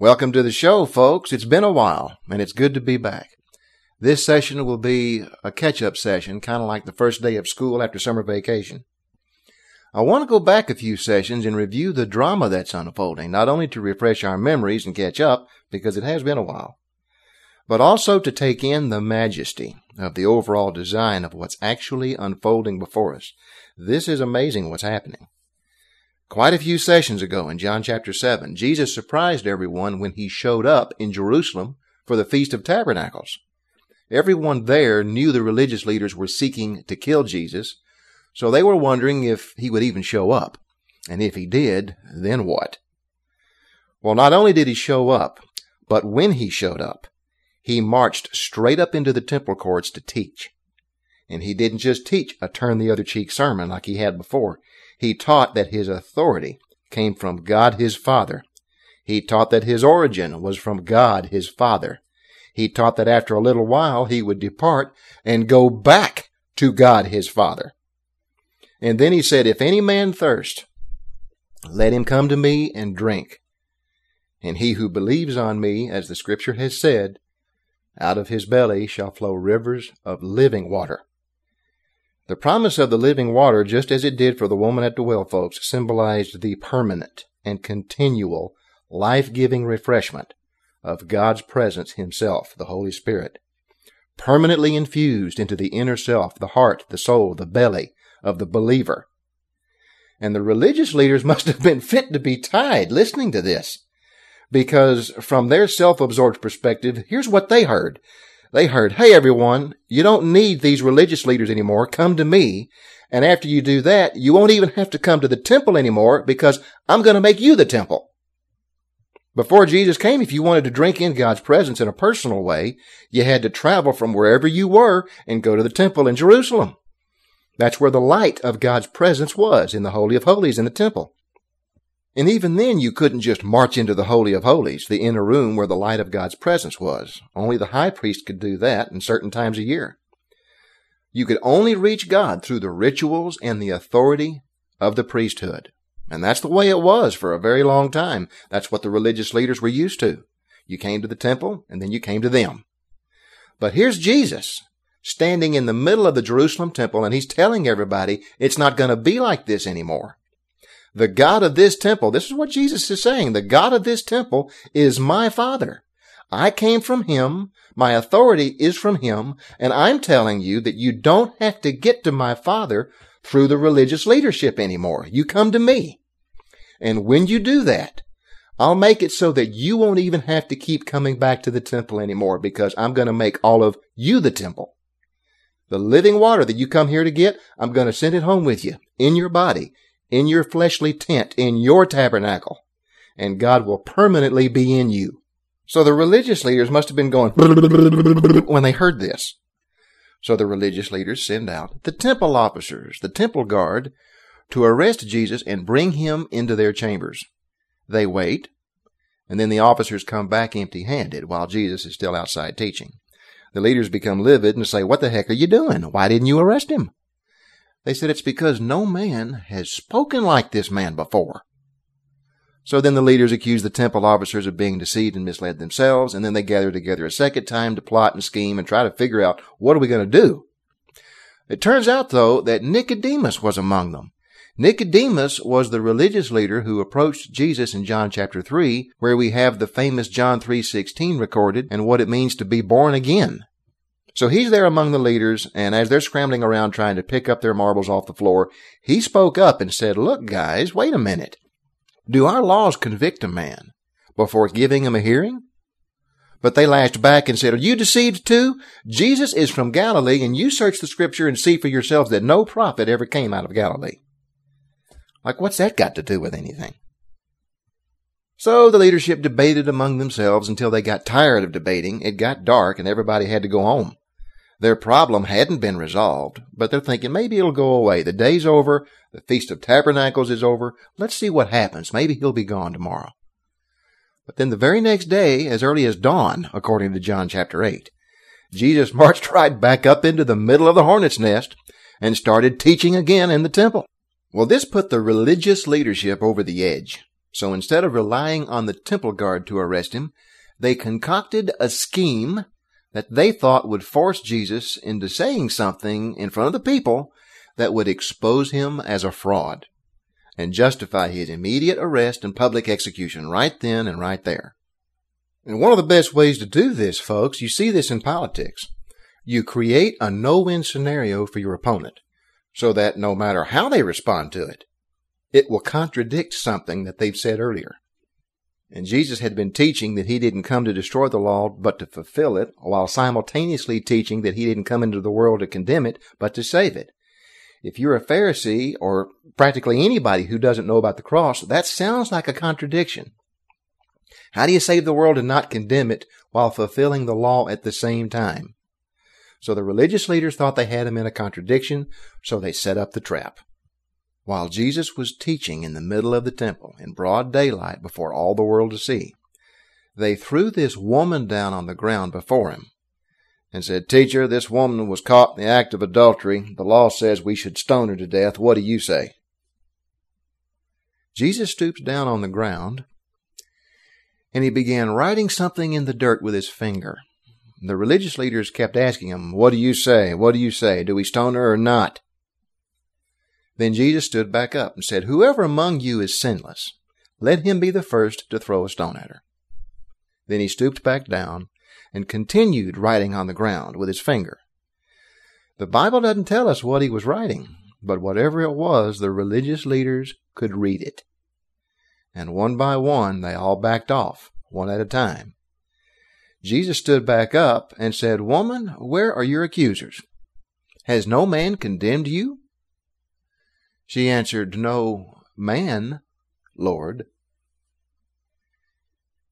Welcome to the show, folks. It's been a while, and it's good to be back. This session will be a catch up session, kind of like the first day of school after summer vacation. I want to go back a few sessions and review the drama that's unfolding, not only to refresh our memories and catch up, because it has been a while, but also to take in the majesty of the overall design of what's actually unfolding before us. This is amazing what's happening. Quite a few sessions ago in John chapter 7, Jesus surprised everyone when he showed up in Jerusalem for the Feast of Tabernacles. Everyone there knew the religious leaders were seeking to kill Jesus, so they were wondering if he would even show up. And if he did, then what? Well, not only did he show up, but when he showed up, he marched straight up into the temple courts to teach. And he didn't just teach a turn the other cheek sermon like he had before. He taught that his authority came from God his Father. He taught that his origin was from God his Father. He taught that after a little while he would depart and go back to God his Father. And then he said, If any man thirst, let him come to me and drink. And he who believes on me, as the scripture has said, out of his belly shall flow rivers of living water. The promise of the living water, just as it did for the woman at the well, folks, symbolized the permanent and continual life giving refreshment of God's presence Himself, the Holy Spirit, permanently infused into the inner self, the heart, the soul, the belly of the believer. And the religious leaders must have been fit to be tied listening to this. Because from their self absorbed perspective, here's what they heard. They heard, hey everyone, you don't need these religious leaders anymore. Come to me. And after you do that, you won't even have to come to the temple anymore because I'm going to make you the temple. Before Jesus came, if you wanted to drink in God's presence in a personal way, you had to travel from wherever you were and go to the temple in Jerusalem. That's where the light of God's presence was in the Holy of Holies in the temple. And even then, you couldn't just march into the Holy of Holies, the inner room where the light of God's presence was. Only the high priest could do that in certain times a year. You could only reach God through the rituals and the authority of the priesthood. And that's the way it was for a very long time. That's what the religious leaders were used to. You came to the temple and then you came to them. But here's Jesus standing in the middle of the Jerusalem temple and he's telling everybody it's not going to be like this anymore. The God of this temple, this is what Jesus is saying. The God of this temple is my Father. I came from Him. My authority is from Him. And I'm telling you that you don't have to get to my Father through the religious leadership anymore. You come to me. And when you do that, I'll make it so that you won't even have to keep coming back to the temple anymore because I'm going to make all of you the temple. The living water that you come here to get, I'm going to send it home with you in your body in your fleshly tent, in your tabernacle, and God will permanently be in you. So the religious leaders must have been going when they heard this. So the religious leaders send out the temple officers, the temple guard, to arrest Jesus and bring him into their chambers. They wait, and then the officers come back empty handed while Jesus is still outside teaching. The leaders become livid and say, What the heck are you doing? Why didn't you arrest him? They said it's because no man has spoken like this man before. So then the leaders accused the temple officers of being deceived and misled themselves, and then they gathered together a second time to plot and scheme and try to figure out what are we going to do. It turns out, though, that Nicodemus was among them. Nicodemus was the religious leader who approached Jesus in John chapter 3, where we have the famous John 3:16 recorded and what it means to be born again. So he's there among the leaders, and as they're scrambling around trying to pick up their marbles off the floor, he spoke up and said, Look, guys, wait a minute. Do our laws convict a man before giving him a hearing? But they lashed back and said, Are you deceived too? Jesus is from Galilee, and you search the scripture and see for yourselves that no prophet ever came out of Galilee. Like, what's that got to do with anything? So the leadership debated among themselves until they got tired of debating. It got dark and everybody had to go home. Their problem hadn't been resolved, but they're thinking maybe it'll go away. The day's over. The Feast of Tabernacles is over. Let's see what happens. Maybe he'll be gone tomorrow. But then the very next day, as early as dawn, according to John chapter 8, Jesus marched right back up into the middle of the hornet's nest and started teaching again in the temple. Well, this put the religious leadership over the edge. So instead of relying on the temple guard to arrest him, they concocted a scheme that they thought would force Jesus into saying something in front of the people that would expose him as a fraud and justify his immediate arrest and public execution right then and right there. And one of the best ways to do this, folks, you see this in politics. You create a no-win scenario for your opponent so that no matter how they respond to it, it will contradict something that they've said earlier. And Jesus had been teaching that he didn't come to destroy the law, but to fulfill it, while simultaneously teaching that he didn't come into the world to condemn it, but to save it. If you're a Pharisee, or practically anybody who doesn't know about the cross, that sounds like a contradiction. How do you save the world and not condemn it while fulfilling the law at the same time? So the religious leaders thought they had him in a contradiction, so they set up the trap. While Jesus was teaching in the middle of the temple in broad daylight before all the world to see, they threw this woman down on the ground before him and said, Teacher, this woman was caught in the act of adultery. The law says we should stone her to death. What do you say? Jesus stooped down on the ground and he began writing something in the dirt with his finger. The religious leaders kept asking him, What do you say? What do you say? Do we stone her or not? Then Jesus stood back up and said, Whoever among you is sinless, let him be the first to throw a stone at her. Then he stooped back down and continued writing on the ground with his finger. The Bible doesn't tell us what he was writing, but whatever it was, the religious leaders could read it. And one by one, they all backed off, one at a time. Jesus stood back up and said, Woman, where are your accusers? Has no man condemned you? She answered, No man, Lord.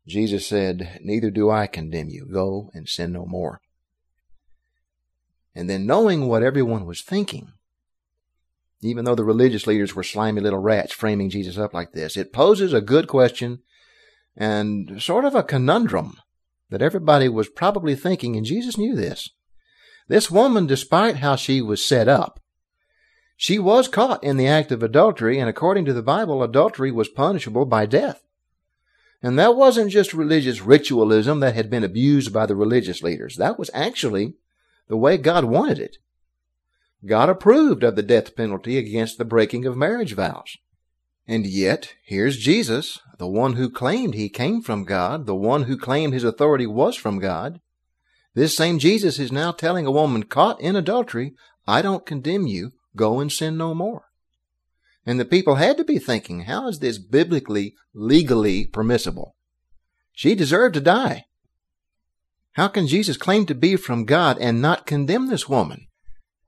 Jesus said, Neither do I condemn you. Go and sin no more. And then, knowing what everyone was thinking, even though the religious leaders were slimy little rats framing Jesus up like this, it poses a good question and sort of a conundrum that everybody was probably thinking, and Jesus knew this. This woman, despite how she was set up, she was caught in the act of adultery, and according to the Bible, adultery was punishable by death. And that wasn't just religious ritualism that had been abused by the religious leaders. That was actually the way God wanted it. God approved of the death penalty against the breaking of marriage vows. And yet, here's Jesus, the one who claimed he came from God, the one who claimed his authority was from God. This same Jesus is now telling a woman caught in adultery, I don't condemn you, go and sin no more. And the people had to be thinking, how is this biblically, legally permissible? She deserved to die. How can Jesus claim to be from God and not condemn this woman?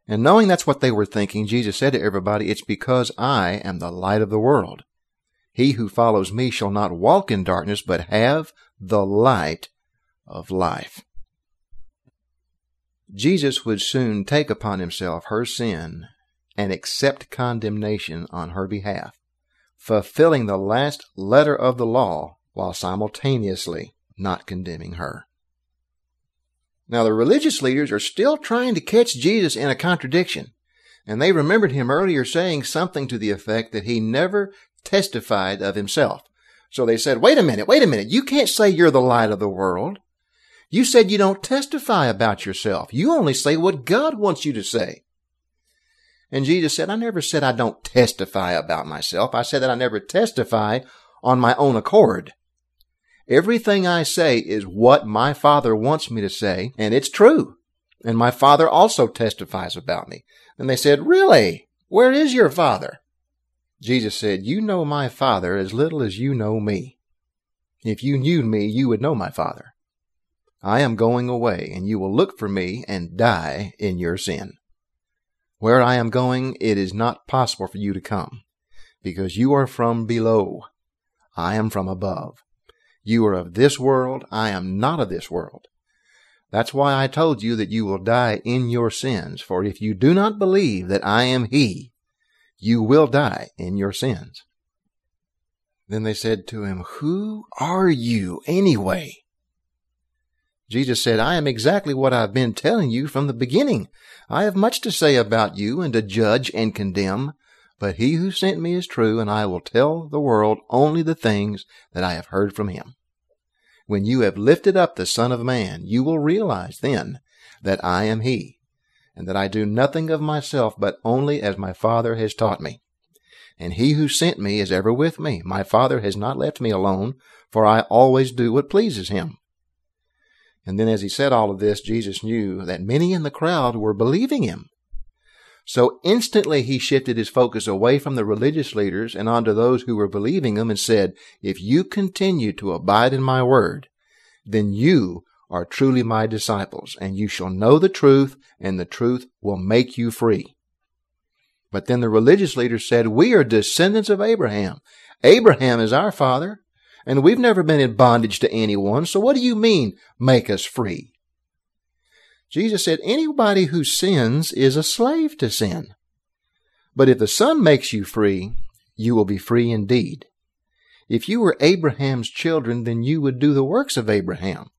And knowing that's what they were thinking, Jesus said to everybody, It's because I am the light of the world. He who follows me shall not walk in darkness, but have the light of life. Jesus would soon take upon himself her sin and accept condemnation on her behalf, fulfilling the last letter of the law while simultaneously not condemning her. Now, the religious leaders are still trying to catch Jesus in a contradiction, and they remembered him earlier saying something to the effect that he never testified of himself. So they said, wait a minute, wait a minute, you can't say you're the light of the world. You said you don't testify about yourself. You only say what God wants you to say. And Jesus said, I never said I don't testify about myself. I said that I never testify on my own accord. Everything I say is what my Father wants me to say, and it's true. And my Father also testifies about me. And they said, Really? Where is your Father? Jesus said, You know my Father as little as you know me. If you knew me, you would know my Father. I am going away, and you will look for me and die in your sin. Where I am going, it is not possible for you to come, because you are from below. I am from above. You are of this world. I am not of this world. That's why I told you that you will die in your sins. For if you do not believe that I am He, you will die in your sins. Then they said to him, Who are you anyway? Jesus said, I am exactly what I've been telling you from the beginning. I have much to say about you and to judge and condemn, But he who sent me is true, and I will tell the world only the things that I have heard from him. When you have lifted up the Son of Man, you will realize then that I am he, and that I do nothing of myself, but only as my Father has taught me. And he who sent me is ever with me. My Father has not left me alone, for I always do what pleases him. And then as he said all of this, Jesus knew that many in the crowd were believing him. So instantly he shifted his focus away from the religious leaders and onto those who were believing him and said, If you continue to abide in my word, then you are truly my disciples, and you shall know the truth, and the truth will make you free. But then the religious leaders said, We are descendants of Abraham. Abraham is our father, and we've never been in bondage to anyone, so what do you mean, make us free? Jesus said, anybody who sins is a slave to sin. But if the Son makes you free, you will be free indeed. If you were Abraham's children, then you would do the works of Abraham.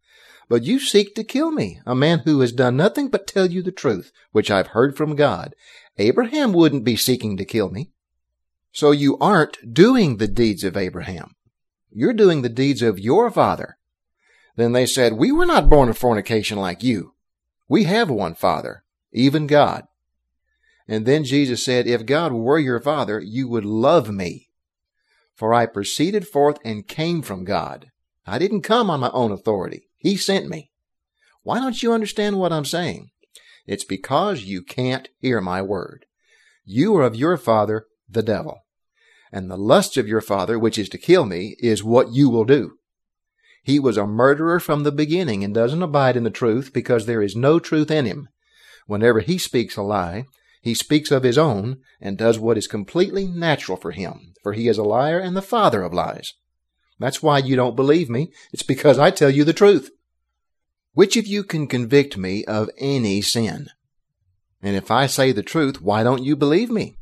But you seek to kill me, a man who has done nothing but tell you the truth, which I've heard from God. Abraham wouldn't be seeking to kill me. So you aren't doing the deeds of Abraham. You're doing the deeds of your father. Then they said, We were not born of fornication like you. We have one Father, even God. And then Jesus said, If God were your Father, you would love me. For I proceeded forth and came from God. I didn't come on my own authority. He sent me. Why don't you understand what I'm saying? It's because you can't hear my word. You are of your father, the devil. And the lust of your father, which is to kill me, is what you will do. He was a murderer from the beginning and doesn't abide in the truth because there is no truth in him. Whenever he speaks a lie, he speaks of his own and does what is completely natural for him, for he is a liar and the father of lies. That's why you don't believe me. It's because I tell you the truth. Which of you can convict me of any sin? And if I say the truth, why don't you believe me?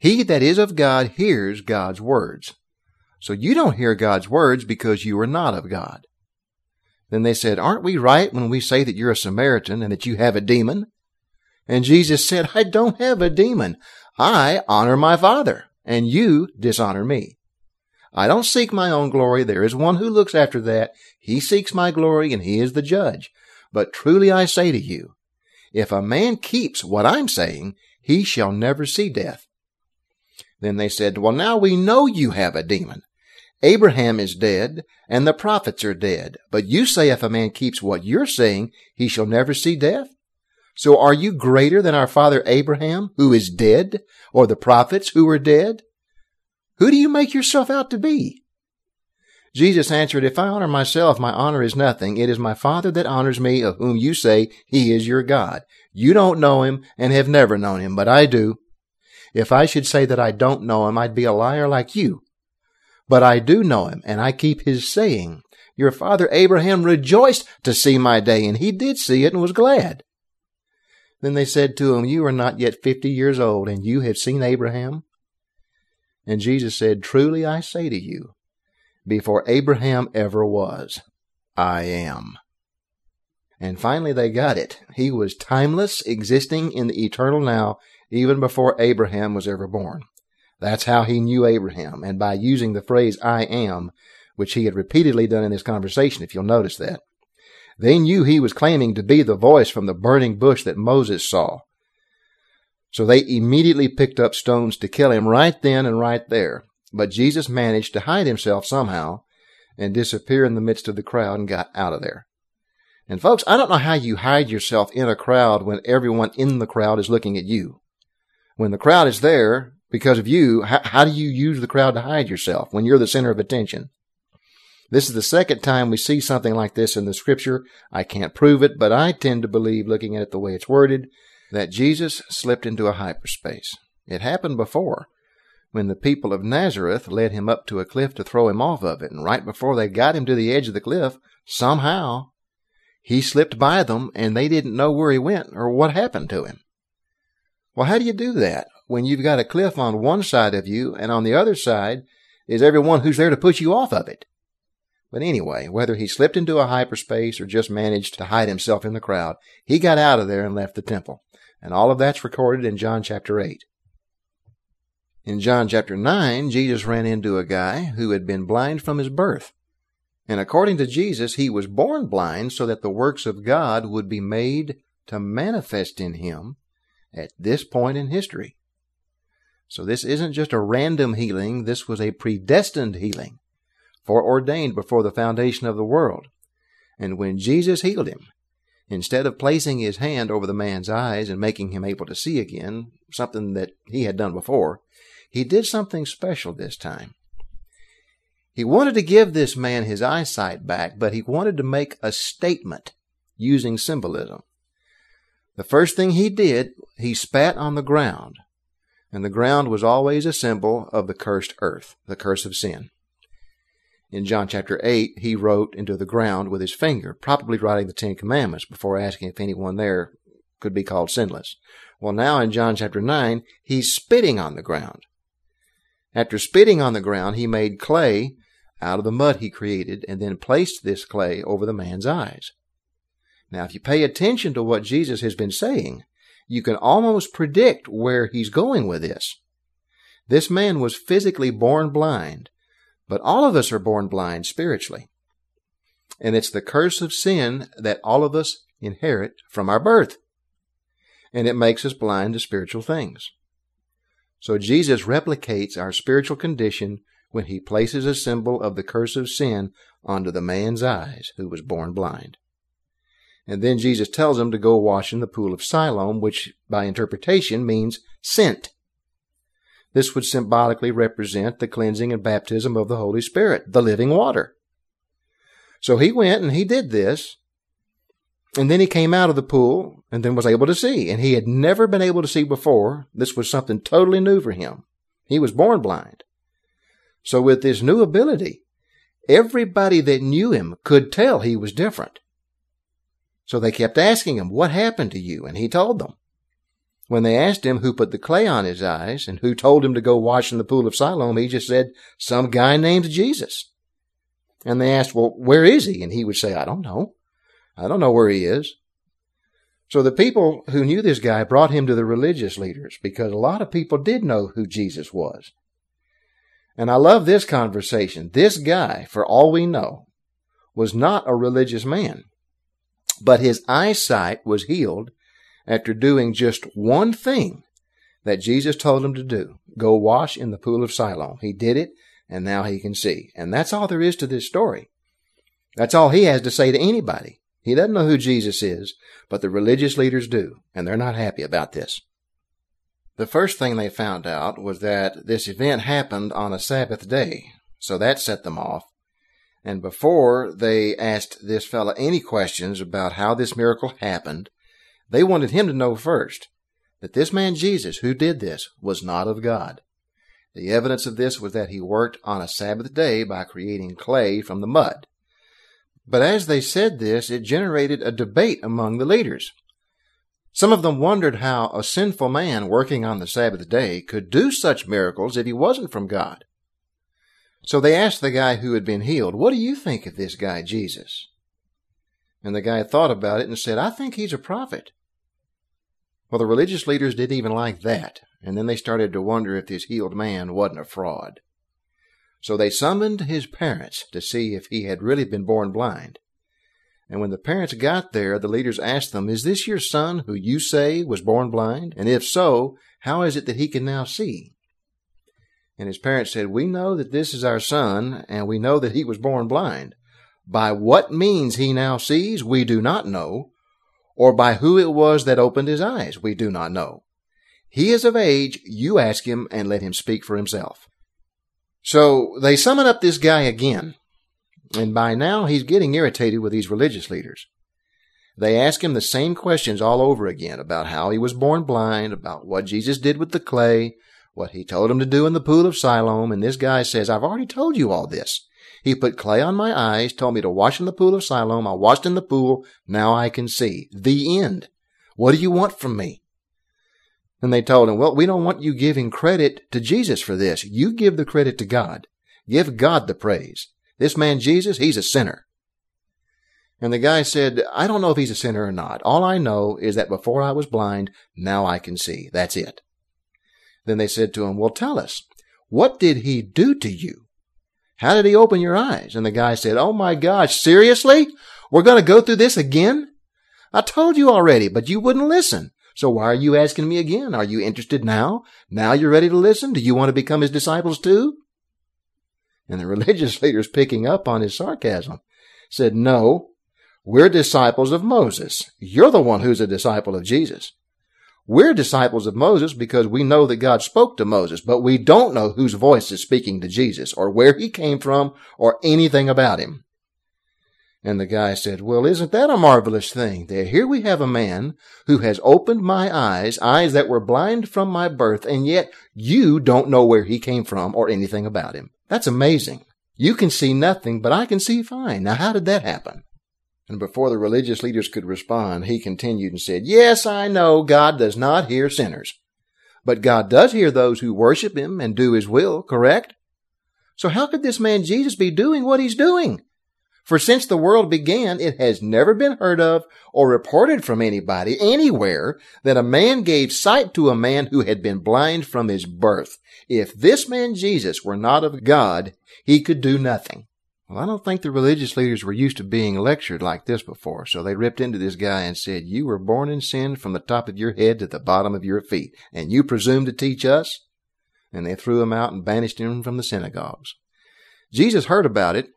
He that is of God hears God's words. So you don't hear God's words because you are not of God. Then they said, Aren't we right when we say that you're a Samaritan and that you have a demon? And Jesus said, I don't have a demon. I honor my Father, and you dishonor me. I don't seek my own glory. There is one who looks after that. He seeks my glory, and he is the judge. But truly I say to you, if a man keeps what I'm saying, he shall never see death. Then they said, Well, now we know you have a demon. Abraham is dead, and the prophets are dead. But you say if a man keeps what you're saying, he shall never see death? So are you greater than our father Abraham, who is dead, or the prophets who are dead? Who do you make yourself out to be? Jesus answered, If I honor myself, my honor is nothing. It is my Father that honors me, of whom you say he is your God. You don't know him and have never known him, but I do. If I should say that I don't know him, I'd be a liar like you. But I do know him, and I keep his saying. Your father Abraham rejoiced to see my day, and he did see it and was glad. Then they said to him, You are not yet fifty years old, and you have seen Abraham? And Jesus said, Truly I say to you, before Abraham ever was, I am. And finally they got it. He was timeless, existing in the eternal now, even before Abraham was ever born. That's how he knew Abraham. And by using the phrase I am, which he had repeatedly done in this conversation, if you'll notice that, they knew he was claiming to be the voice from the burning bush that Moses saw. So they immediately picked up stones to kill him right then and right there. But Jesus managed to hide himself somehow and disappear in the midst of the crowd and got out of there. And folks, I don't know how you hide yourself in a crowd when everyone in the crowd is looking at you. When the crowd is there, because of you, how, how do you use the crowd to hide yourself when you're the center of attention? This is the second time we see something like this in the scripture. I can't prove it, but I tend to believe, looking at it the way it's worded, that Jesus slipped into a hyperspace. It happened before when the people of Nazareth led him up to a cliff to throw him off of it, and right before they got him to the edge of the cliff, somehow he slipped by them and they didn't know where he went or what happened to him. Well, how do you do that? when you've got a cliff on one side of you and on the other side is everyone who's there to push you off of it. But anyway, whether he slipped into a hyperspace or just managed to hide himself in the crowd, he got out of there and left the temple. And all of that's recorded in John chapter 8. In John chapter 9, Jesus ran into a guy who had been blind from his birth. And according to Jesus, he was born blind so that the works of God would be made to manifest in him at this point in history. So this isn't just a random healing, this was a predestined healing, foreordained before the foundation of the world. And when Jesus healed him, instead of placing his hand over the man's eyes and making him able to see again, something that he had done before, he did something special this time. He wanted to give this man his eyesight back, but he wanted to make a statement using symbolism. The first thing he did, he spat on the ground, and the ground was always a symbol of the cursed earth, the curse of sin. In John chapter 8, he wrote into the ground with his finger, probably writing the Ten Commandments before asking if anyone there could be called sinless. Well, now in John chapter 9, he's spitting on the ground. After spitting on the ground, he made clay out of the mud he created and then placed this clay over the man's eyes. Now, if you pay attention to what Jesus has been saying, you can almost predict where he's going with this. This man was physically born blind, but all of us are born blind spiritually. And it's the curse of sin that all of us inherit from our birth. And it makes us blind to spiritual things. So Jesus replicates our spiritual condition when he places a symbol of the curse of sin onto the man's eyes who was born blind. And then Jesus tells him to go wash in the pool of Siloam, which by interpretation means sent. This would symbolically represent the cleansing and baptism of the Holy Spirit, the living water. So he went and he did this, and then he came out of the pool and then was able to see. And he had never been able to see before. This was something totally new for him. He was born blind. So with this new ability, everybody that knew him could tell he was different. So they kept asking him, what happened to you? And he told them. When they asked him who put the clay on his eyes and who told him to go wash in the pool of Siloam, he just said, some guy named Jesus. And they asked, well, where is he? And he would say, I don't know. I don't know where he is. So the people who knew this guy brought him to the religious leaders because a lot of people did know who Jesus was. And I love this conversation. This guy, for all we know, was not a religious man, but his eyesight was healed after doing just one thing that Jesus told him to do go wash in the pool of Siloam. He did it, and now he can see. And that's all there is to this story. That's all he has to say to anybody. He doesn't know who Jesus is, but the religious leaders do, and they're not happy about this. The first thing they found out was that this event happened on a Sabbath day, so that set them off. And before they asked this fellow any questions about how this miracle happened, they wanted him to know first that this man Jesus who did this was not of God. The evidence of this was that he worked on a Sabbath day by creating clay from the mud. But as they said this, it generated a debate among the leaders. Some of them wondered how a sinful man working on the Sabbath day could do such miracles if he wasn't from God. So they asked the guy who had been healed, What do you think of this guy, Jesus? And the guy thought about it and said, I think he's a prophet. Well, the religious leaders didn't even like that, and then they started to wonder if this healed man wasn't a fraud. So they summoned his parents to see if he had really been born blind. And when the parents got there, the leaders asked them, Is this your son who you say was born blind? And if so, how is it that he can now see? And his parents said, We know that this is our son, and we know that he was born blind. By what means he now sees, we do not know, or by who it was that opened his eyes, we do not know. He is of age, you ask him, and let him speak for himself. So they summon up this guy again. And by now he's getting irritated with these religious leaders. They ask him the same questions all over again about how he was born blind, about what Jesus did with the clay, what he told him to do in the pool of Siloam. And this guy says, I've already told you all this. He put clay on my eyes, told me to wash in the pool of Siloam. I washed in the pool. Now I can see. The end. What do you want from me? And they told him, well, we don't want you giving credit to Jesus for this. You give the credit to God. Give God the praise. This man Jesus, he's a sinner. And the guy said, I don't know if he's a sinner or not. All I know is that before I was blind, now I can see. That's it. Then they said to him, Well, tell us, what did he do to you? How did he open your eyes? And the guy said, Oh my gosh, seriously? We're going to go through this again? I told you already, but you wouldn't listen. So why are you asking me again? Are you interested now? Now you're ready to listen? Do you want to become his disciples too? And the religious leaders picking up on his sarcasm said, No, we're disciples of Moses. You're the one who's a disciple of Jesus. We're disciples of Moses because we know that God spoke to Moses, but we don't know whose voice is speaking to Jesus or where he came from or anything about him. And the guy said, Well, isn't that a marvelous thing? There, here we have a man who has opened my eyes, eyes that were blind from my birth, and yet you don't know where he came from or anything about him. That's amazing. You can see nothing, but I can see fine. Now, how did that happen? And before the religious leaders could respond, he continued and said, Yes, I know God does not hear sinners, but God does hear those who worship him and do his will, correct? So how could this man Jesus be doing what he's doing? For since the world began, it has never been heard of or reported from anybody anywhere that a man gave sight to a man who had been blind from his birth. If this man Jesus were not of God, he could do nothing. Well, I don't think the religious leaders were used to being lectured like this before, so they ripped into this guy and said, You were born in sin from the top of your head to the bottom of your feet, and you presume to teach us? And they threw him out and banished him from the synagogues. Jesus heard about it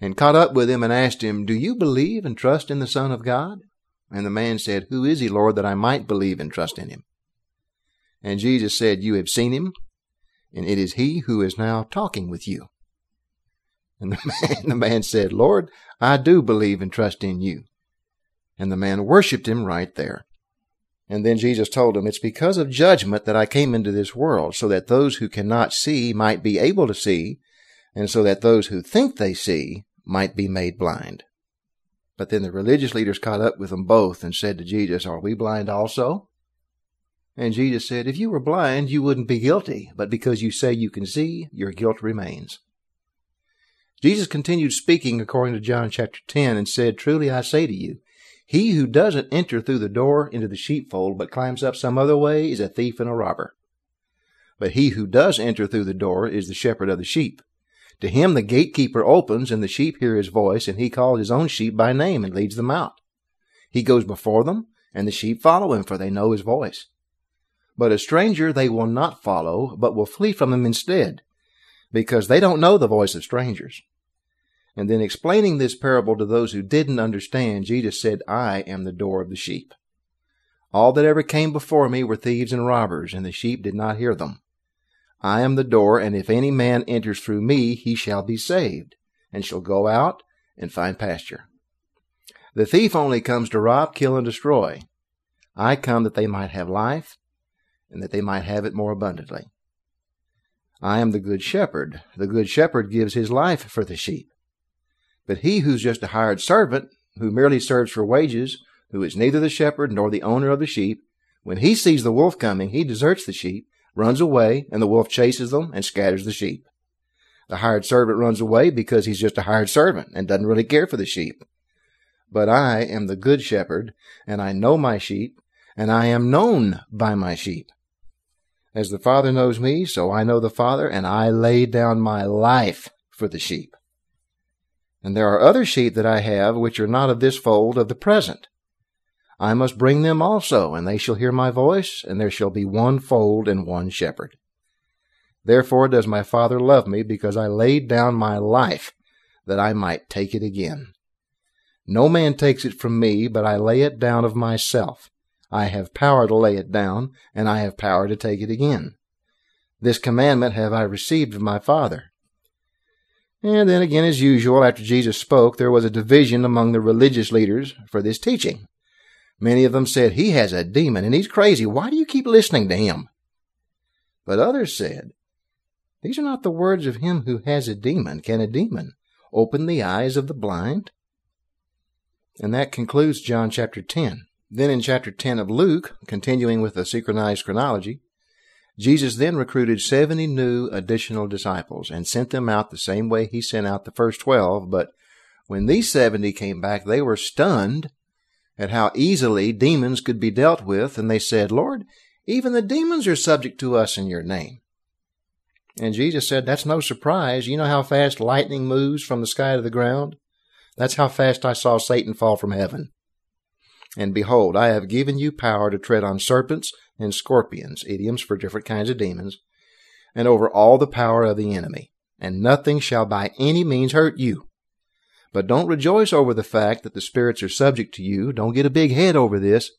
and caught up with him and asked him, Do you believe and trust in the Son of God? And the man said, Who is he, Lord, that I might believe and trust in him? And Jesus said, You have seen him, and it is he who is now talking with you. And the man, the man said, Lord, I do believe and trust in you. And the man worshiped him right there. And then Jesus told him, It's because of judgment that I came into this world, so that those who cannot see might be able to see, and so that those who think they see might be made blind. But then the religious leaders caught up with them both and said to Jesus, Are we blind also? And Jesus said, If you were blind, you wouldn't be guilty, but because you say you can see, your guilt remains. Jesus continued speaking according to John chapter 10 and said, Truly I say to you, he who doesn't enter through the door into the sheepfold, but climbs up some other way, is a thief and a robber. But he who does enter through the door is the shepherd of the sheep. To him the gatekeeper opens, and the sheep hear his voice, and he calls his own sheep by name and leads them out. He goes before them, and the sheep follow him, for they know his voice. But a stranger they will not follow, but will flee from him instead, because they don't know the voice of strangers. And then explaining this parable to those who didn't understand, Jesus said, I am the door of the sheep. All that ever came before me were thieves and robbers, and the sheep did not hear them. I am the door, and if any man enters through me, he shall be saved, and shall go out and find pasture. The thief only comes to rob, kill, and destroy. I come that they might have life, and that they might have it more abundantly. I am the good shepherd. The good shepherd gives his life for the sheep. But he who's just a hired servant, who merely serves for wages, who is neither the shepherd nor the owner of the sheep, when he sees the wolf coming, he deserts the sheep, runs away, and the wolf chases them and scatters the sheep. The hired servant runs away because he's just a hired servant and doesn't really care for the sheep. But I am the good shepherd, and I know my sheep, and I am known by my sheep. As the Father knows me, so I know the Father, and I lay down my life for the sheep. And there are other sheep that I have which are not of this fold of the present. I must bring them also, and they shall hear my voice, and there shall be one fold and one shepherd. Therefore does my Father love me, because I laid down my life, that I might take it again. No man takes it from me, but I lay it down of myself. I have power to lay it down, and I have power to take it again. This commandment have I received of my Father. And then again, as usual, after Jesus spoke, there was a division among the religious leaders for this teaching. Many of them said, He has a demon and he's crazy. Why do you keep listening to him? But others said, These are not the words of him who has a demon. Can a demon open the eyes of the blind? And that concludes John chapter 10. Then in chapter 10 of Luke, continuing with the synchronized chronology, Jesus then recruited 70 new additional disciples and sent them out the same way he sent out the first 12. But when these 70 came back, they were stunned at how easily demons could be dealt with. And they said, Lord, Even the demons are subject to us in your name. And Jesus said, That's no surprise. You know how fast lightning moves from the sky to the ground? That's how fast I saw Satan fall from heaven. And behold, I have given you power to tread on serpents and scorpions, idioms for different kinds of demons, and over all the power of the enemy, and nothing shall by any means hurt you. But don't rejoice over the fact that the spirits are subject to you. Don't get a big head over this,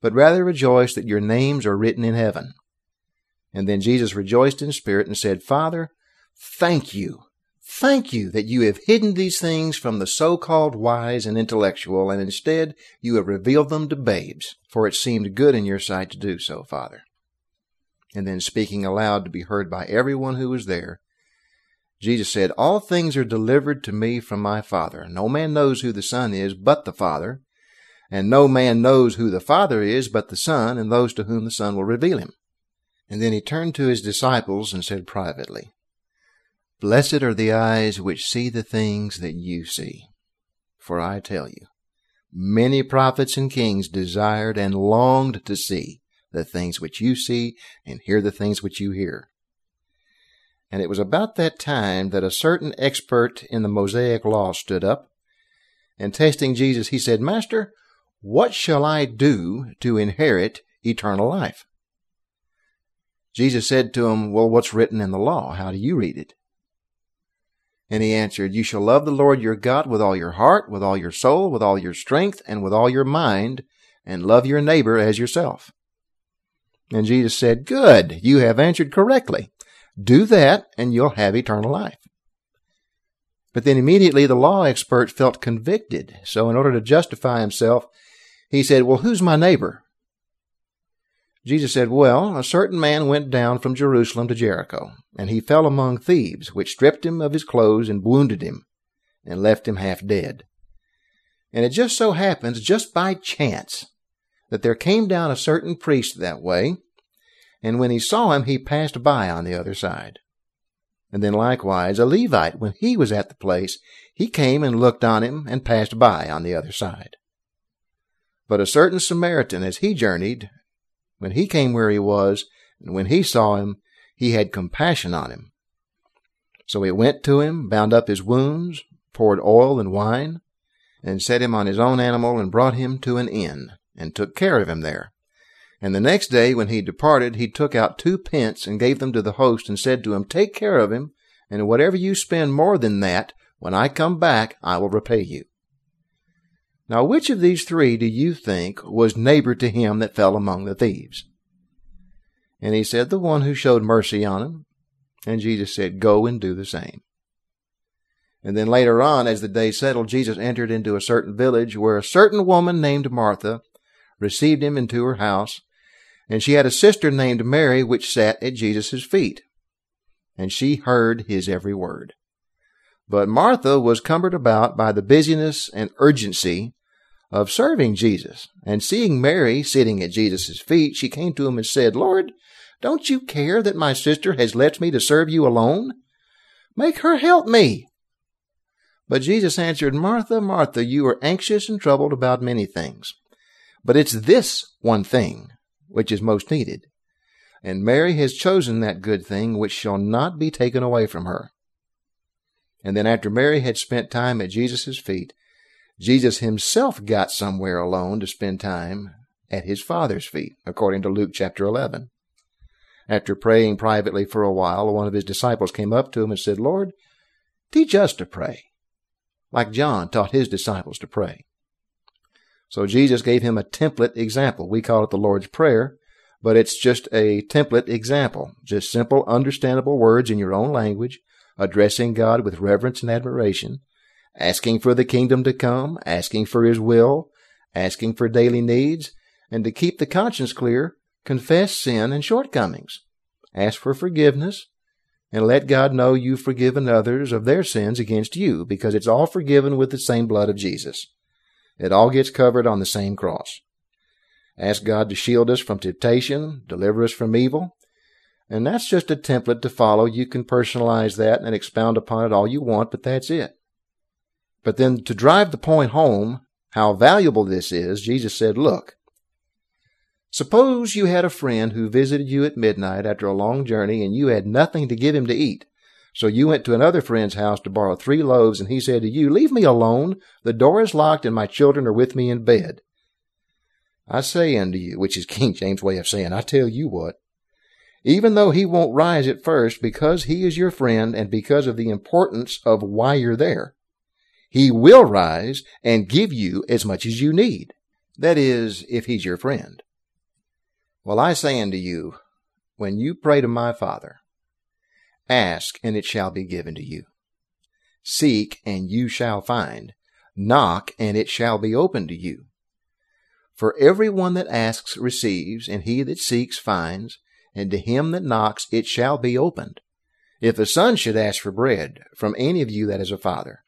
but rather rejoice that your names are written in heaven. And then Jesus rejoiced in spirit and said, Father, thank you. Thank you that you have hidden these things from the so-called wise and intellectual, and instead you have revealed them to babes, for it seemed good in your sight to do so, Father. And then speaking aloud to be heard by everyone who was there, Jesus said, All things are delivered to me from my Father. No man knows who the Son is but the Father, and no man knows who the Father is but the Son and those to whom the Son will reveal him. And then he turned to his disciples and said privately, Blessed are the eyes which see the things that you see. For I tell you, many prophets and kings desired and longed to see the things which you see and hear the things which you hear. And it was about that time that a certain expert in the Mosaic law stood up, and testing Jesus, he said, Master, what shall I do to inherit eternal life? Jesus said to him, Well, what's written in the law? How do you read it? And he answered, You shall love the Lord your God with all your heart, with all your soul, with all your strength, and with all your mind, and love your neighbor as yourself. And Jesus said, Good, you have answered correctly. Do that, and you'll have eternal life. But then immediately the law expert felt convicted. So in order to justify himself, he said, Well, who's my neighbor? Jesus said, Well, a certain man went down from Jerusalem to Jericho, and he fell among thieves, which stripped him of his clothes and wounded him, and left him half dead. And it just so happens, just by chance, that there came down a certain priest that way, and when he saw him, he passed by on the other side. And then likewise a Levite, when he was at the place, he came and looked on him and passed by on the other side. But a certain Samaritan, as he journeyed, when he came where he was, and when he saw him, he had compassion on him. So he went to him, bound up his wounds, poured oil and wine, and set him on his own animal, and brought him to an inn, and took care of him there. And the next day, when he departed, he took out two pence and gave them to the host, and said to him, Take care of him, and whatever you spend more than that, when I come back, I will repay you. Now, which of these three do you think was neighbor to him that fell among the thieves? And he said, The one who showed mercy on him. And Jesus said, Go and do the same. And then later on, as the day settled, Jesus entered into a certain village where a certain woman named Martha received him into her house. And she had a sister named Mary, which sat at Jesus' feet. And she heard his every word. But Martha was cumbered about by the busyness and urgency of serving Jesus. And seeing Mary sitting at Jesus' feet, she came to him and said, Lord, don't you care that my sister has left me to serve you alone? Make her help me. But Jesus answered, Martha, Martha, you are anxious and troubled about many things. But it's this one thing which is most needed. And Mary has chosen that good thing which shall not be taken away from her. And then after Mary had spent time at Jesus' feet, Jesus himself got somewhere alone to spend time at his Father's feet, according to Luke chapter 11. After praying privately for a while, one of his disciples came up to him and said, Lord, teach us to pray, like John taught his disciples to pray. So Jesus gave him a template example. We call it the Lord's Prayer, but it's just a template example. Just simple, understandable words in your own language, addressing God with reverence and admiration, asking for the kingdom to come, asking for His will, asking for daily needs, and to keep the conscience clear, confess sin and shortcomings. Ask for forgiveness, and let God know you've forgiven others of their sins against you, because it's all forgiven with the same blood of Jesus. It all gets covered on the same cross. Ask God to shield us from temptation, deliver us from evil. And that's just a template to follow. You can personalize that and expound upon it all you want, but that's it. But then to drive the point home, how valuable this is, Jesus said, Look, Suppose you had a friend who visited you at midnight after a long journey and you had nothing to give him to eat. So you went to another friend's house to borrow three loaves, and he said to you, Leave me alone. The door is locked, and my children are with me in bed. I say unto you, which is King James' way of saying, I tell you what, even though he won't rise at first because he is your friend and because of the importance of why you're there, he will rise and give you as much as you need. That is, if he's your friend. Well, I say unto you, when you pray to my Father, Ask, and it shall be given to you. Seek, and you shall find. Knock, and it shall be opened to you. For every one that asks receives, and he that seeks finds, and to him that knocks it shall be opened. If a son should ask for bread from any of you that is a father,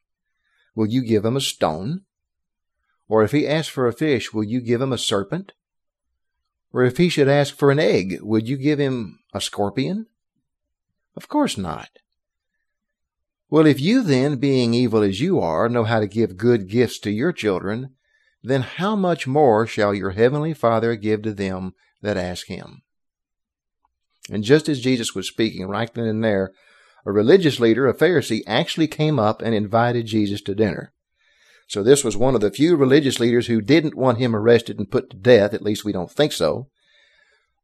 will you give him a stone? Or if he asks for a fish, will you give him a serpent? Or if he should ask for an egg, would you give him a scorpion? Of course not. Well, if you then, being evil as you are, know how to give good gifts to your children, then how much more shall your heavenly Father give to them that ask him? And just as Jesus was speaking right then and there, a religious leader, a Pharisee, actually came up and invited Jesus to dinner. So this was one of the few religious leaders who didn't want him arrested and put to death, at least we don't think so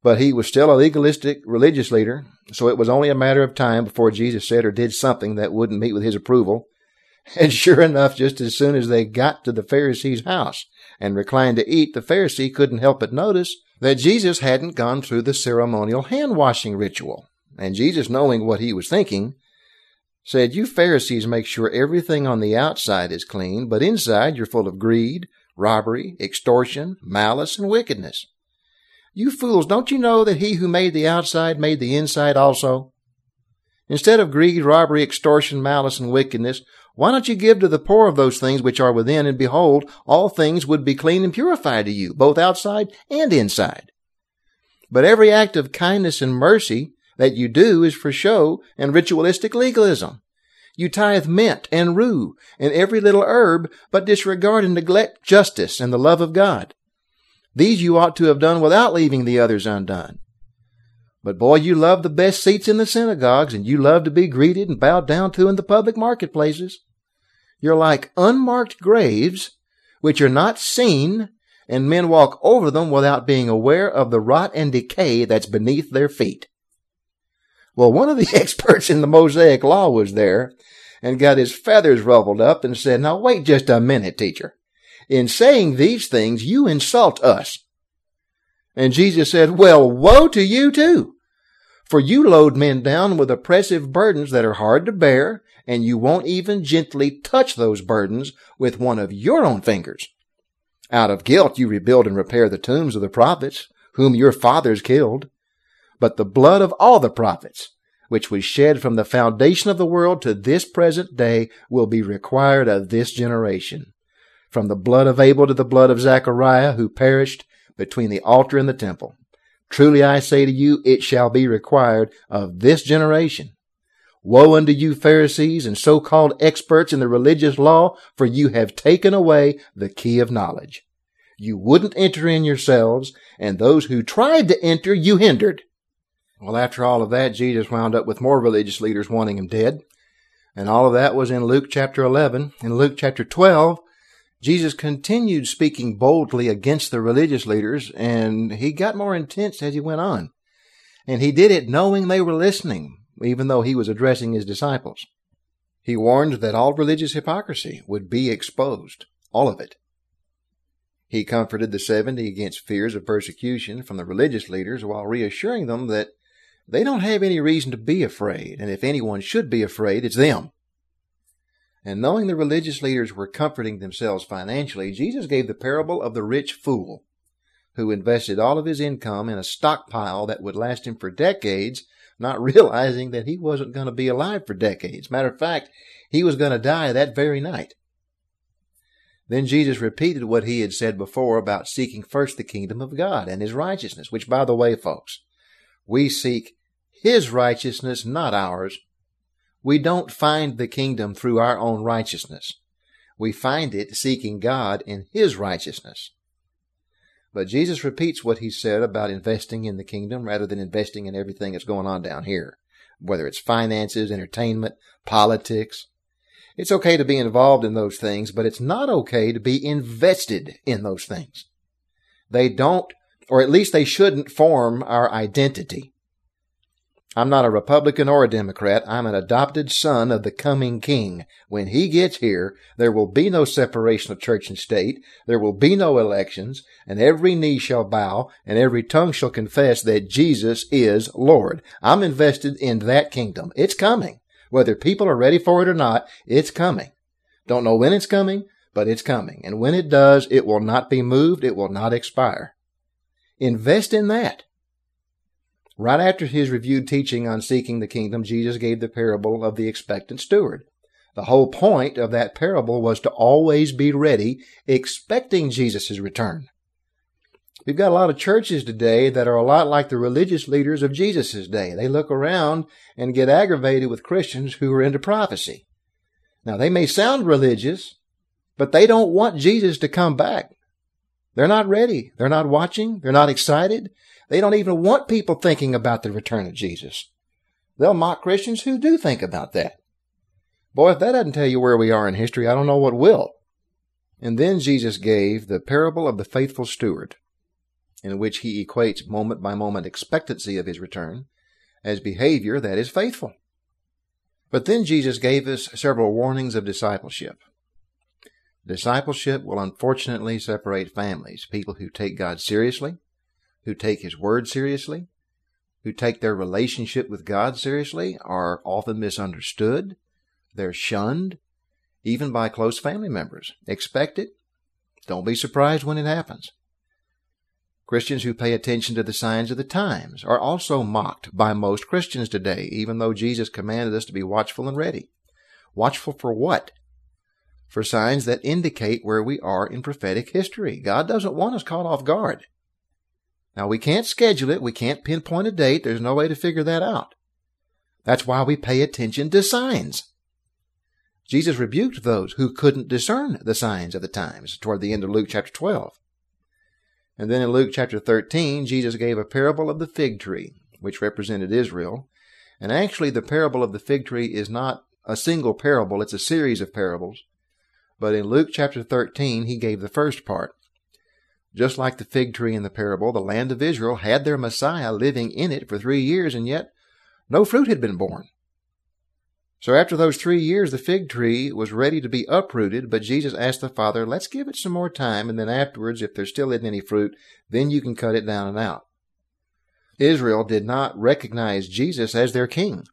but he was still a legalistic religious leader, so it was only a matter of time before Jesus said or did something that wouldn't meet with his approval. And sure enough, just as soon as they got to the Pharisee's house and reclined to eat, the Pharisee couldn't help but notice that Jesus hadn't gone through the ceremonial hand washing ritual. And Jesus, knowing what he was thinking, said, You Pharisees make sure everything on the outside is clean, but inside you're full of greed, robbery, extortion, malice, and wickedness. You fools, don't you know that he who made the outside made the inside also? Instead of greed, robbery, extortion, malice, and wickedness, why don't you give to the poor of those things which are within, and behold, all things would be clean and purified to you, both outside and inside? But every act of kindness and mercy that you do is for show and ritualistic legalism. You tithe mint and rue and every little herb, but disregard and neglect justice and the love of God. These you ought to have done without leaving the others undone. But boy, you love the best seats in the synagogues, and you love to be greeted and bowed down to in the public marketplaces. You're like unmarked graves, which are not seen, and men walk over them without being aware of the rot and decay that's beneath their feet. Well, one of the experts in the Mosaic Law was there and got his feathers ruffled up and said, Now wait just a minute, teacher. In saying these things, you insult us. And Jesus said, Well, woe to you too. For you load men down with oppressive burdens that are hard to bear, and you won't even gently touch those burdens with one of your own fingers. Out of guilt you rebuild and repair the tombs of the prophets, whom your fathers killed. But the blood of all the prophets, which was shed from the foundation of the world to this present day, will be required of this generation from the blood of Abel to the blood of Zechariah, who perished between the altar and the temple. Truly I say to you, it shall be required of this generation. Woe unto you, Pharisees and so-called experts in the religious law, for you have taken away the key of knowledge. You wouldn't enter in yourselves, and those who tried to enter you hindered. Well, after all of that, Jesus wound up with more religious leaders wanting him dead. And all of that was in Luke chapter 11. In Luke chapter 12, Jesus continued speaking boldly against the religious leaders, and he got more intense as he went on. And he did it knowing they were listening, even though he was addressing his disciples. He warned that all religious hypocrisy would be exposed, all of it. He comforted the seventy against fears of persecution from the religious leaders while reassuring them that they don't have any reason to be afraid, and if anyone should be afraid, it's them. And knowing the religious leaders were comforting themselves financially, Jesus gave the parable of the rich fool who invested all of his income in a stockpile that would last him for decades, not realizing that he wasn't going to be alive for decades. Matter of fact, he was going to die that very night. Then Jesus repeated what he had said before about seeking first the kingdom of God and his righteousness, which, by the way, folks, we seek his righteousness, not ours. We don't find the kingdom through our own righteousness. We find it seeking God in His righteousness. But Jesus repeats what he said about investing in the kingdom rather than investing in everything that's going on down here, whether it's finances, entertainment, politics. It's okay to be involved in those things, but it's not okay to be invested in those things. They don't, or at least they shouldn't form our identity. I'm not a Republican or a Democrat. I'm an adopted son of the coming King. When he gets here, there will be no separation of church and state. There will be no elections, and every knee shall bow, and every tongue shall confess that Jesus is Lord. I'm invested in that kingdom. It's coming. Whether people are ready for it or not, it's coming. Don't know when it's coming, but it's coming. And when it does, it will not be moved. It will not expire. Invest in that. Right after his reviewed teaching on seeking the kingdom, Jesus gave the parable of the expectant steward. The whole point of that parable was to always be ready, expecting Jesus' return. We've got a lot of churches today that are a lot like the religious leaders of Jesus' day. They look around and get aggravated with Christians who are into prophecy. Now, they may sound religious, but they don't want Jesus to come back. They're not ready. They're not watching. They're not excited. They don't even want people thinking about the return of Jesus. They'll mock Christians who do think about that. Boy, if that doesn't tell you where we are in history, I don't know what will. And then Jesus gave the parable of the faithful steward, in which he equates moment by moment expectancy of his return as behavior that is faithful. But then Jesus gave us several warnings of discipleship. Discipleship will unfortunately separate families, people who take God seriously who take His Word seriously, who take their relationship with God seriously, are often misunderstood. They're shunned, even by close family members. Expect it. Don't be surprised when it happens. Christians who pay attention to the signs of the times are also mocked by most Christians today, even though Jesus commanded us to be watchful and ready. Watchful for what? For signs that indicate where we are in prophetic history. God doesn't want us caught off guard. Now, we can't schedule it. We can't pinpoint a date. There's no way to figure that out. That's why we pay attention to signs. Jesus rebuked those who couldn't discern the signs of the times toward the end of Luke chapter 12. And then in Luke chapter 13, Jesus gave a parable of the fig tree, which represented Israel. And actually, the parable of the fig tree is not a single parable, it's a series of parables. But in Luke chapter 13, he gave the first part. Just like the fig tree in the parable, the land of Israel had their Messiah living in it for three years, and yet no fruit had been borne. So after those three years, the fig tree was ready to be uprooted, but Jesus asked the Father, let's give it some more time, and then afterwards, if there still isn't any fruit, then you can cut it down and out. Israel did not recognize Jesus as their king.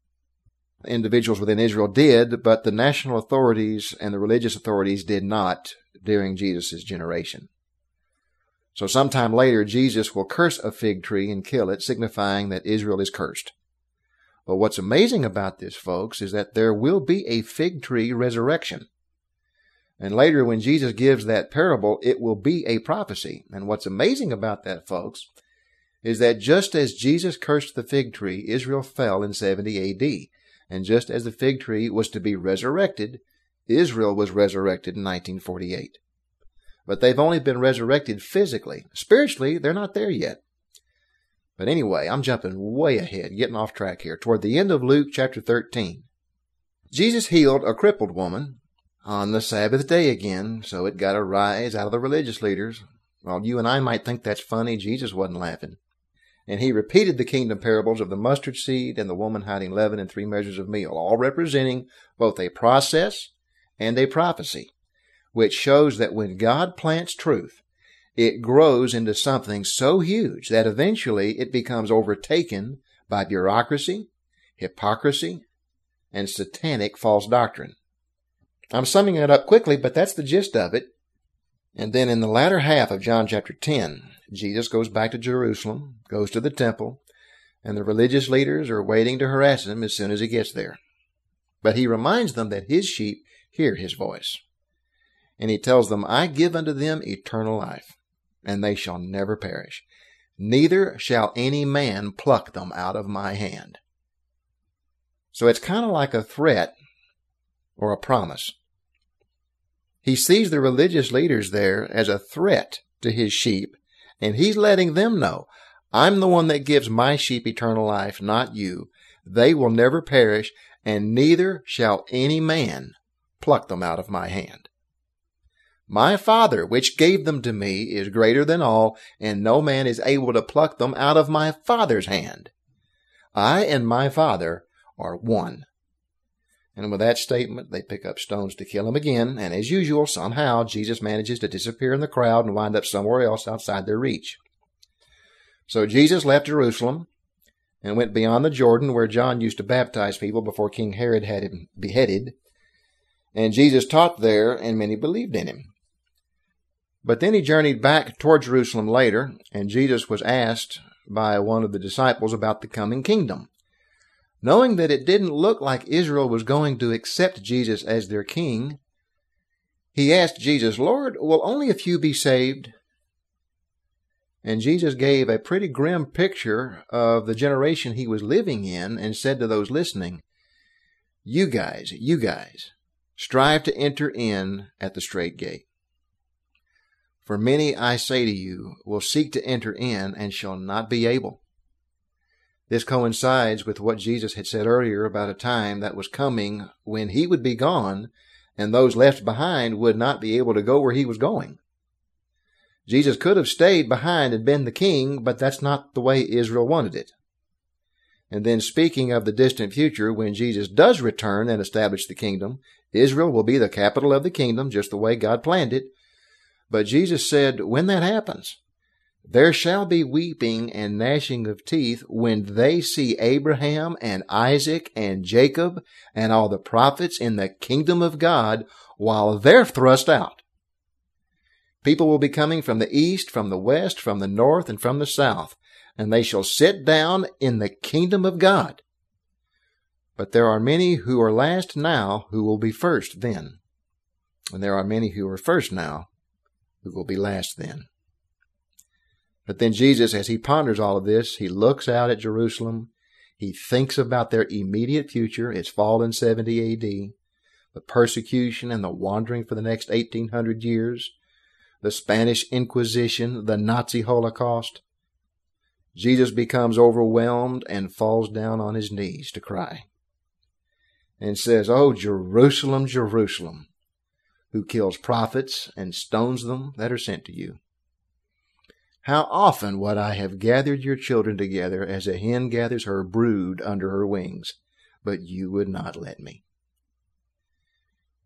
Individuals within Israel did, but the national authorities and the religious authorities did not during Jesus' generation. So sometime later, Jesus will curse a fig tree and kill it, signifying that Israel is cursed. But what's amazing about this, folks, is that there will be a fig tree resurrection. And later, when Jesus gives that parable, it will be a prophecy. And what's amazing about that, folks, is that just as Jesus cursed the fig tree, Israel fell in 70 AD. And just as the fig tree was to be resurrected, Israel was resurrected in 1948 but they've only been resurrected physically. Spiritually, they're not there yet. But anyway, I'm jumping way ahead, getting off track here. Toward the end of Luke chapter 13, Jesus healed a crippled woman on the Sabbath day again, so it got a rise out of the religious leaders. While you and I might think that's funny, Jesus wasn't laughing. And he repeated the kingdom parables of the mustard seed and the woman hiding leaven and three measures of meal, all representing both a process and a prophecy which shows that when God plants truth, it grows into something so huge that eventually it becomes overtaken by bureaucracy, hypocrisy, and satanic false doctrine. I'm summing it up quickly, but that's the gist of it. And then in the latter half of John chapter 10, Jesus goes back to Jerusalem, goes to the temple, and the religious leaders are waiting to harass him as soon as he gets there. But he reminds them that his sheep hear his voice. And he tells them, I give unto them eternal life, and they shall never perish. Neither shall any man pluck them out of my hand. So it's kind of like a threat or a promise. He sees the religious leaders there as a threat to his sheep, And he's letting them know, I'm the one that gives my sheep eternal life, not you. They will never perish, and neither shall any man pluck them out of my hand. My Father, which gave them to me, is greater than all, and no man is able to pluck them out of my Father's hand. I and my Father are one. And with that statement, they pick up stones to kill him again, and as usual, somehow Jesus manages to disappear in the crowd and wind up somewhere else outside their reach. So Jesus left Jerusalem and went beyond the Jordan where John used to baptize people before King Herod had him beheaded. And Jesus taught there, and many believed in him. But then he journeyed back toward Jerusalem later, and Jesus was asked by one of the disciples about the coming kingdom. Knowing that it didn't look like Israel was going to accept Jesus as their king, he asked Jesus, Lord, will only a few be saved? And Jesus gave a pretty grim picture of the generation he was living in and said to those listening, You guys, you guys, strive to enter in at the straight gate. For many, I say to you, will seek to enter in and shall not be able. This coincides with what Jesus had said earlier about a time that was coming when he would be gone and those left behind would not be able to go where he was going. Jesus could have stayed behind and been the king, but that's not the way Israel wanted it. And then speaking of the distant future, when Jesus does return and establish the kingdom, Israel will be the capital of the kingdom, just the way God planned it. But Jesus said, when that happens, there shall be weeping and gnashing of teeth when they see Abraham and Isaac and Jacob and all the prophets in the kingdom of God while they're thrust out. People will be coming from the east, from the west, from the north, and from the south, and they shall sit down in the kingdom of God. But there are many who are last now who will be first then. And there are many who are first now who will be last then. But then Jesus, as he ponders all of this, he looks out at Jerusalem. He thinks about their immediate future. Its fall in 70 AD, the persecution and the wandering for the next 1800 years, the Spanish Inquisition, the Nazi Holocaust. Jesus becomes overwhelmed and falls down on his knees to cry and says, Oh, Jerusalem, Jerusalem, who kills prophets and stones them that are sent to you. How often would I have gathered your children together as a hen gathers her brood under her wings, but you would not let me.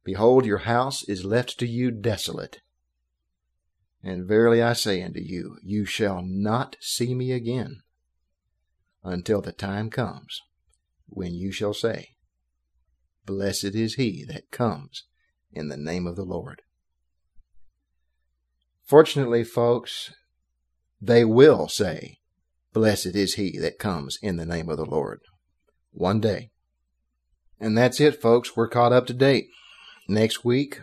Behold, your house is left to you desolate. And verily I say unto you, you shall not see me again until the time comes when you shall say, Blessed is he that comes in the name of the Lord. Fortunately, folks, they will say, Blessed is he that comes in the name of the Lord. One day. And that's it, folks. We're caught up to date. Next week,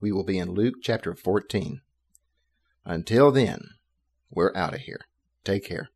we will be in Luke chapter 14. Until then, we're out of here. Take care.